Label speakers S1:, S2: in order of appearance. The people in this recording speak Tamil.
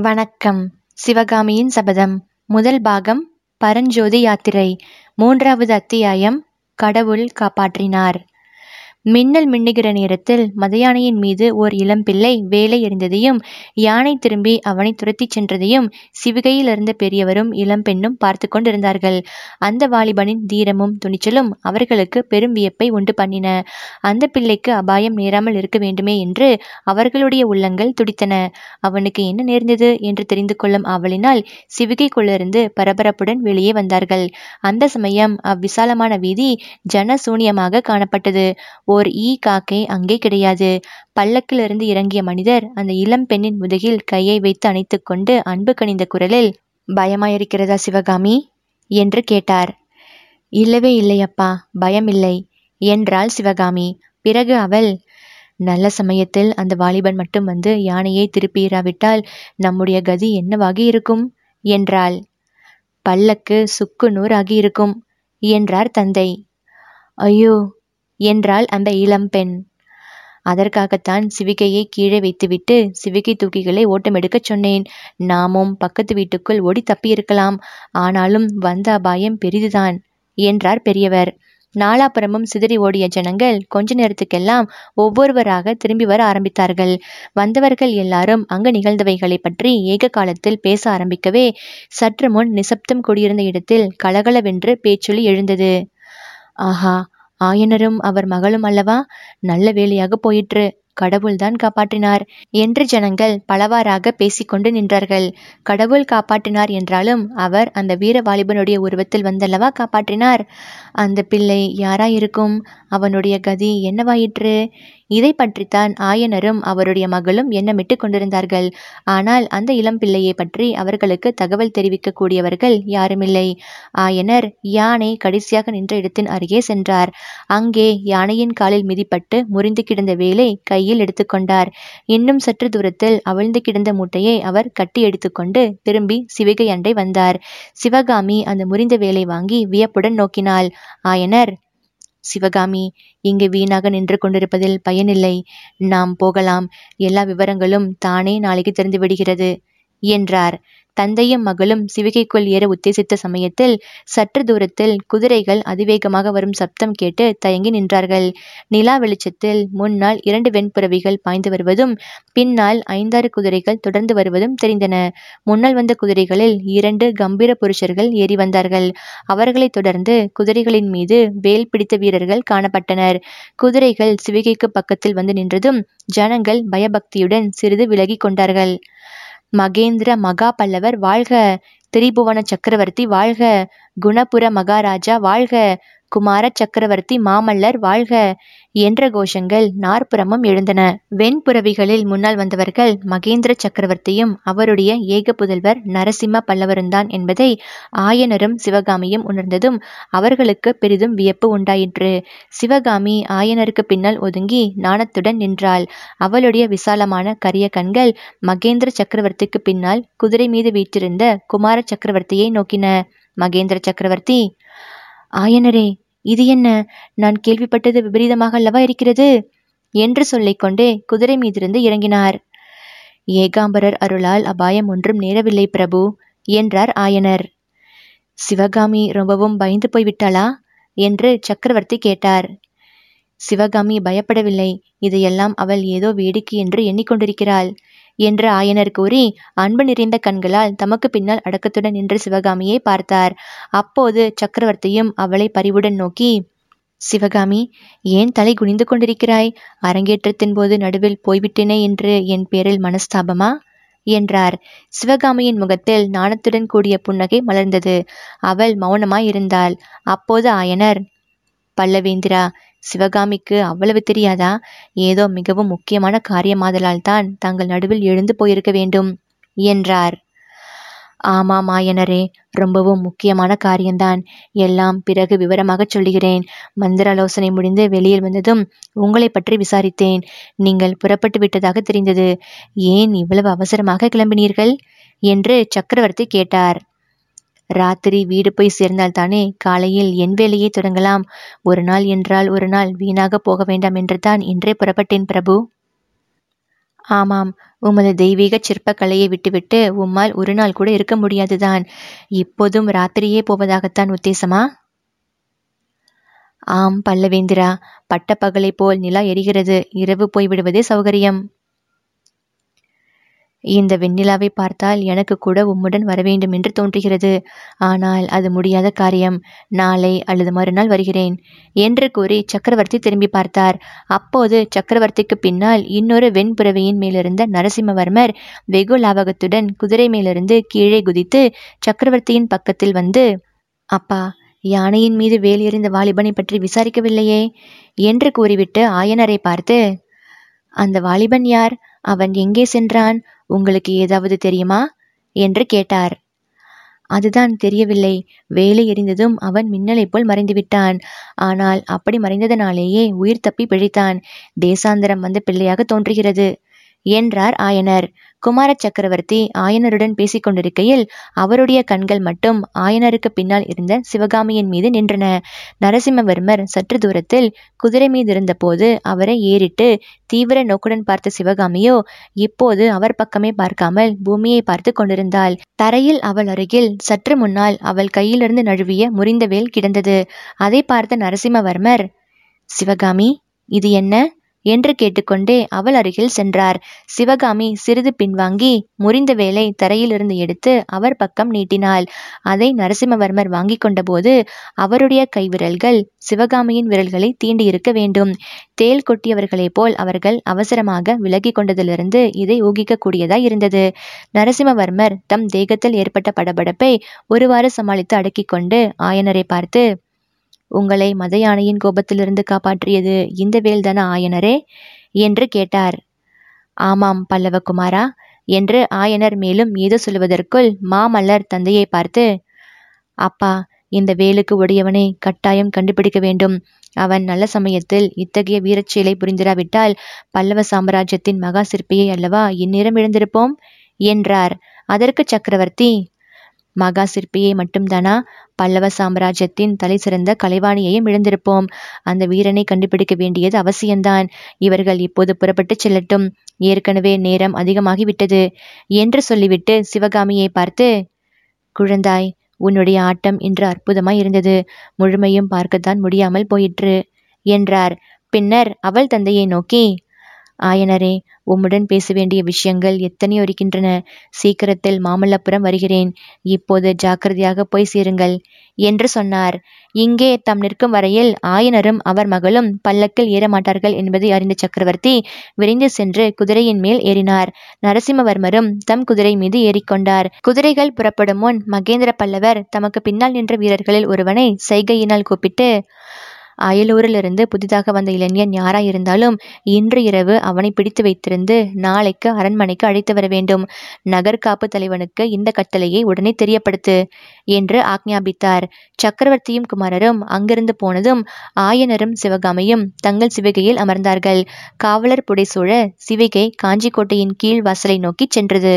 S1: வணக்கம். சிவகாமியின் சபதம். முதல் பாகம் பரஞ்சோதி யாத்திரை. மூன்றாவது அத்தியாயம் கடவுள் காப்பாற்றினார். மின்னல் மின்னுகிற நேரத்தில் மதயானையின் மீது ஓர் இளம்பிள்ளை வேலை எறிந்ததையும் யானை திரும்பி அவனை துரத்திச் சென்றதையும் சிவிகையில் இருந்த பெரியவரும் இளம்பெண்ணும் பார்த்து கொண்டிருந்தார்கள். அந்த வாலிபனின் தீரமும் துணிச்சலும் அவர்களுக்கு பெரும் வியப்பை உண்டு பண்ணின. அந்த பிள்ளைக்கு அபாயம் நேராமல் இருக்க வேண்டுமே என்று அவர்களுடைய உள்ளங்கள் துடித்தன. அவனுக்கு என்ன நேர்ந்தது என்று தெரிந்து கொள்ளும் ஆவலினால் சிவிகைக்குள்ளிருந்து பரபரப்புடன் வெளியே வந்தார்கள். அந்த சமயம் அவ்விசாலமான வீதி ஜன சூனியமாக காணப்பட்டது. ஓர் ஈ காக்கை அங்கே கிடையாது. பல்லக்கிலிருந்து இறங்கிய மனிதர் அந்த இளம் பெண்ணின் முதுகில் கையை வைத்து அணைத்துக்கொண்டு அன்பு கனிந்த குரலில் பயமாயிருக்கிறதா சிவகாமி என்று கேட்டார். இல்லவே இல்லையப்பா பயமில்லை என்றாள் சிவகாமி. பிறகு அவள் நல்ல சமயத்தில் அந்த வாலிபன் மட்டும் வந்து யானையை திருப்பியிராவிட்டால் நம்முடைய கதி என்னவாகி இருக்கும் என்றாள். பல்லக்கு சுக்கு நூறாகி இருக்கும் என்றார் தந்தை. ஐயோ என்றாள் அந்த இளம்பெண் அதற்காகத்தான் சிவிகையை கீழே வைத்துவிட்டு சிவிகை தூக்கிகளை ஓட்டமெடுக்கச் சொன்னேன். நாமும் பக்கத்து வீட்டுக்குள் ஓடி தப்பியிருக்கலாம். ஆனாலும் வந்த அபாயம் பெரிதுதான் என்றார் பெரியவர். நாலாபுரமும் சிதறி ஓடிய ஜனங்கள் கொஞ்ச நேரத்துக்கெல்லாம் ஒவ்வொருவராக திரும்பி வர ஆரம்பித்தார்கள். வந்தவர்கள் எல்லாரும் அங்கு நிகழ்ந்தவைகளை பற்றி ஏக காலத்தில் பேச ஆரம்பிக்கவே சற்று முன் நிசப்தம் கூடியிருந்த இடத்தில் கலகலவென்று பேச்சொலி எழுந்தது. ஆஹா ஆயனரும் அவர் மகளும் அல்லவா? நல்ல வேலையாக போயிற்று. கடவுள்தான் காப்பாற்றினார் என்று ஜனங்கள் பலவாறாக பேசிக்கொண்டு நின்றார்கள். கடவுள் காப்பாற்றினார் என்றாலும் அவர் அந்த வீர வாலிபனுடைய உருவத்தில் வந்தல்லவா காப்பாற்றினார்? அந்த பிள்ளை யாராயிருக்கும்? அவனுடைய கதி என்னவாயிற்று? இதை பற்றித்தான் ஆயனரும் அவருடைய மகளும் எண்ணமிட்டு கொண்டிருந்தார்கள். ஆனால் அந்த இளம் பிள்ளையை பற்றி அவர்களுக்கு தகவல் தெரிவிக்கக்கூடியவர்கள் யாருமில்லை. ஆயனர் யானை கடைசியாக நின்ற இடத்தின் அருகே சென்றார். அங்கே யானையின் காலில் மிதிப்பட்டு முறிந்து கிடந்த வேலை கையில் எடுத்துக்கொண்டார். இன்னும் சற்று தூரத்தில் அவிழ்ந்து கிடந்த மூட்டையை அவர் கட்டி எடுத்துக்கொண்டு திரும்பி சிவிகை அண்டை வந்தார். சிவகாமி அந்த முறிந்த வேலை வாங்கி வியப்புடன் நோக்கினாள். ஆயனர் சிவகாமி இங்கு வீணாக நின்று கொண்டிருப்பதில் பயனில்லை. நாம் போகலாம். எல்லா விவரங்களும் தானே நாளைக்கு தெரிந்து விடுகிறது. என்றார். தந்தையும் மகளும் சிவிகைக்குள் ஏற உத்தேசித்த சமயத்தில் சற்று தூரத்தில் குதிரைகள் அதிவேகமாக வரும் சப்தம் கேட்டு தயங்கி நின்றார்கள். நிலா வெளிச்சத்தில் முன்னால் இரண்டு வெண்புறவிகள் பாய்ந்து வருவதும் பின்னால் ஐந்தாறு குதிரைகள் தொடர்ந்து வருவதும் தெரிந்தன. முன்னால் வந்த குதிரைகளில் இரண்டு கம்பீர புருஷர்கள் ஏறி வந்தார்கள். அவர்களைத் தொடர்ந்து குதிரைகளின் மீது வேல் பிடித்த வீரர்கள் காணப்பட்டனர். குதிரைகள் சிவிகைக்கு பக்கத்தில் வந்து நின்றதும் ஜனங்கள் பயபக்தியுடன் சிறிது விலகி கொண்டார்கள். மகேந்திர மகா பல்லவர் வாழ்க திரிபுவன சக்கரவர்த்தி வாழ்க குணபுர மகாராஜா வாழ்க குமார சக்கரவர்த்தி மாமல்லர் வாழ்க என்ற கோஷங்கள் நாற்புறமும் எழுந்தன. வெண்புறவிகளில் முன்னால் வந்தவர்கள் மகேந்திர சக்கரவர்த்தியும் அவருடைய ஏக புதல்வர் நரசிம்ம பல்லவருந்தான் என்பதை ஆயனரும் சிவகாமியும் உணர்ந்ததும் அவர்களுக்கு பெரிதும் வியப்பு உண்டாயிற்று. சிவகாமி ஆயனருக்கு பின்னால் ஒதுங்கி நாணத்துடன் நின்றாள். அவளுடைய விசாலமான கரிய கண்கள் மகேந்திர சக்கரவர்த்திக்கு பின்னால் குதிரை மீது வீற்றிருந்த குமார சக்கரவர்த்தியை நோக்கின. மகேந்திர சக்கரவர்த்தி ஆயனரே இது என்ன? நான் கேள்விப்பட்டது விபரீதமாக அல்லவா இருக்கிறது? என்று சொல்லிக்கொண்டே குதிரை மீதிருந்து இறங்கினார். ஏகாம்பரர் அருளால் அபாயம் ஒன்றும் நேரவில்லை பிரபு என்றார் ஆயனர். சிவகாமி ரொம்பவும் பயந்து போய்விட்டாளா? என்று சக்கரவர்த்தி கேட்டார். சிவகாமி பயப்படவில்லை. இதையெல்லாம் அவள் ஏதோ வேடிக்கை என்று எண்ணிக்கொண்டிருக்கிறாள். என்று ஆயனர் கூறி அன்பு நிறைந்த கண்களால் தமக்கு பின்னால் அடக்கத்துடன் நின்ற சிவகாமியை பார்த்தார். அப்போது சக்கரவர்த்தியும் அவளை பரிவுடன் நோக்கி சிவகாமி ஏன் தலை குனிந்து கொண்டிருக்கிறாய்? அரங்கேற்றத்தின் போது நடுவில் போய்விட்டேனே என்று என் பேரில் மனஸ்தாபமா? என்றார். சிவகாமியின் முகத்தில் நாணத்துடன் கூடிய புன்னகை மலர்ந்தது. அவள் மௌனமாய் இருந்தாள் அப்போது ஆயனர் பல்லவேந்திரா சிவகாமிக்கு அவ்வளவு தெரியாதா? ஏதோ மிகவும் முக்கியமான காரியமாதலால் தான் தாங்கள் நடுவில் எழுந்து போயிருக்க வேண்டும் என்றார். ஆமாம் ஆயனரே ரொம்பவும் முக்கியமான காரியம்தான். எல்லாம் பிறகு விவரமாக சொல்லுகிறேன். மந்திராலோசனை முடிந்து வெளியில் வந்ததும் உங்களை பற்றி விசாரித்தேன். நீங்கள் புறப்பட்டு விட்டதாக தெரிந்தது. ஏன் இவ்வளவு அவசரமாக கிளம்பினீர்கள்? என்று சக்கரவர்த்தி கேட்டார். ராத்திரி வீடு போய் சேர்ந்தால் தானே காலையில் என் வேலையை தொடங்கலாம். ஒரு நாள் என்றால் ஒரு நாள் வீணாக போக வேண்டாம் என்று தான் இன்றே புறப்பட்டேன் பிரபு. ஆமாம் உமது தெய்வீக சிற்பக்கலையை விட்டுவிட்டு உம்மால் ஒரு நாள் கூட இருக்க முடியாதுதான். இப்போதும் ராத்திரியே போவதாகத்தான் உத்தேசமா? ஆம் பல்லவேந்திரா பட்டப்பகலை போல் நிலா எரிகிறது. இரவு போய்விடுவதே சௌகரியம். இந்த வெண்ணிலாவை பார்த்தால் எனக்கு கூட உம்முடன் வரவேண்டும் என்று தோன்றுகிறது. ஆனால் அது முடியாத காரியம். நாளை அல்லது மறுநாள் வருகிறேன். என்று கூறி சக்கரவர்த்தி திரும்பி பார்த்தார். அப்போது சக்கரவர்த்திக்கு பின்னால் இன்னொரு வெண்புறவையின் மேலிருந்த நரசிம்மவர்மர் வெகு லாவகத்துடன் குதிரை மேலிருந்து கீழே குதித்து சக்கரவர்த்தியின் பக்கத்தில் வந்து அப்பா யானையின் மீது வேல் எறிந்த வாலிபனை பற்றி விசாரிக்கவில்லையே? என்று கூறிவிட்டு ஆயனரை பார்த்து அந்த வாலிபன் யார்? அவன் எங்கே சென்றான்? உங்களுக்கு ஏதாவது தெரியுமா? என்று கேட்டார். அதுதான் தெரியவில்லை. வேலை எறிந்ததும் அவன் மின்னலைப் போல் மறைந்துவிட்டான் ஆனால் அப்படி மறைந்ததனாலேயே உயிர் தப்பி பிழைத்தான். தேசாந்தரம் வந்த பிள்ளையாக தோன்றுகிறது. என்றார் ஆயனர். குமார சக்கரவர்த்தி ஆயனருடன் பேசிக் கொண்டிருக்கையில் அவருடைய கண்கள் மட்டும் ஆயனருக்கு பின்னால் இருந்த சிவகாமியின் மீது நின்றன. நரசிம்மவர்மர் சற்று தூரத்தில் குதிரை மீது இருந்தபோது அவரை ஏறிட்டு தீவிர நோக்குடன் பார்த்த சிவகாமியோ இப்போது அவர் பக்கமே பார்க்காமல் பூமியை பார்த்து கொண்டிருந்தாள். தரையில் அவள் அருகில் சற்று முன்னால் அவள் கையிலிருந்து நழுவிய முறிந்த வேல் கிடந்தது. அதை பார்த்த நரசிம்மவர்மர் சிவகாமி இது என்ன? என்று கேட்டுக்கொண்டே அவள் அருகில் சென்றார். சிவகாமி சிறிது பின்வாங்கி முறிந்த வேலை தரையிலிருந்து எடுத்து அவர் பக்கம் நீட்டினாள். அதை நரசிம்மவர்மர் வாங்கி கொண்டபோது அவருடைய கைவிரல்கள் சிவகாமியின் விரல்களை தீண்டியிருக்க வேண்டும். தேல் கொட்டியவர்களைப் போல் அவர்கள் அவசரமாக விலகி கொண்டதிலிருந்து இதை ஊகிக்கக்கூடியதாய் இருந்தது. நரசிம்மவர்மர் தம் தேகத்தில் ஏற்பட்ட படபடப்பை ஒருவாறு சமாளித்து அடக்கிக் கொண்டு ஆயனரை பார்த்து உங்களை மத யானையின் கோபத்திலிருந்து காப்பாற்றியது இந்த வேல்தான ஆயனரே என்று கேட்டார். ஆமாம் பல்லவகுமாரா என்று ஆயனர் மேலும் ஏதோ சொல்வதற்குள் மாமல்லர் தந்தையை பார்த்து அப்பா இந்த வேலுக்கு உடையவனை கட்டாயம் கண்டுபிடிக்க வேண்டும். அவன் நல்ல சமயத்தில் இத்தகைய வீரச்செயலை புரிந்திராவிட்டால் பல்லவ சாம்ராஜ்யத்தின் மகா சிற்பியை அல்லவா இந்நேரம் இழந்திருப்போம்? என்றார். அதற்கு சக்கரவர்த்தி மகா சிற்பியை மட்டும்தானா? பல்லவ சாம்ராஜ்யத்தின் தலை சிறந்த கலைவாணியையும் இழந்திருப்போம். அந்த வீரனை கண்டுபிடிக்க வேண்டியது அவசியம்தான். இவர்கள் இப்போது புறப்பட்டு செல்லட்டும். ஏற்கனவே நேரம் அதிகமாகிவிட்டது. என்று சொல்லிவிட்டு சிவகாமியை பார்த்து குழந்தாய் உன்னுடைய ஆட்டம் இன்று அற்புதமாய் இருந்தது. முழுமையும் பார்க்கத்தான் முடியாமல் போயிற்று என்றார். பின்னர் அவள் தந்தையை நோக்கி ஆயனரே உம்முடன் பேச வேண்டிய விஷயங்கள் எத்தனையோ இருக்கின்றன? சீக்கிரத்தில் மாமல்லபுரம் வருகிறேன். இப்போது ஜாக்கிரதையாக போய் சேருங்கள். என்று சொன்னார். இங்கே தம் நிற்கும் வரையில் ஆயனரும் அவர் மகளும் பல்லக்கில் ஏறமாட்டார்கள் என்பதை அறிந்த சக்கரவர்த்தி விரைந்து சென்று குதிரையின் மேல் ஏறினார். நரசிம்மவர்மரும் தம் குதிரை மீது ஏறிக்கொண்டார். குதிரைகள் புறப்படும் முன் மகேந்திர பல்லவர் தமக்கு பின்னால் நின்ற வீரர்களில் ஒருவனை சைகையினால் கூப்பிட்டு அயலூரிலிருந்து புதிதாக வந்த இளைஞன் யாராயிருந்தாலும் இன்று இரவு அவனை பிடித்து வைத்திருந்து நாளைக்கு அரண்மனைக்கு அழைத்து வர வேண்டும். நகர்காப்பு தலைவனுக்கு இந்த கட்டளையை உடனே தெரியப்படுத்து என்று ஆக்ஞாபித்தார். சக்கரவர்த்தியும் குமாரரும் அங்கிருந்து போனதும் ஆயனரும் சிவகாமியும் தங்கள் சிவிகையில் அமர்ந்தார்கள். காவலர் புடைசூழ சிவிகை காஞ்சிக்கோட்டையின் கீழ் வாசலை நோக்கி சென்றது.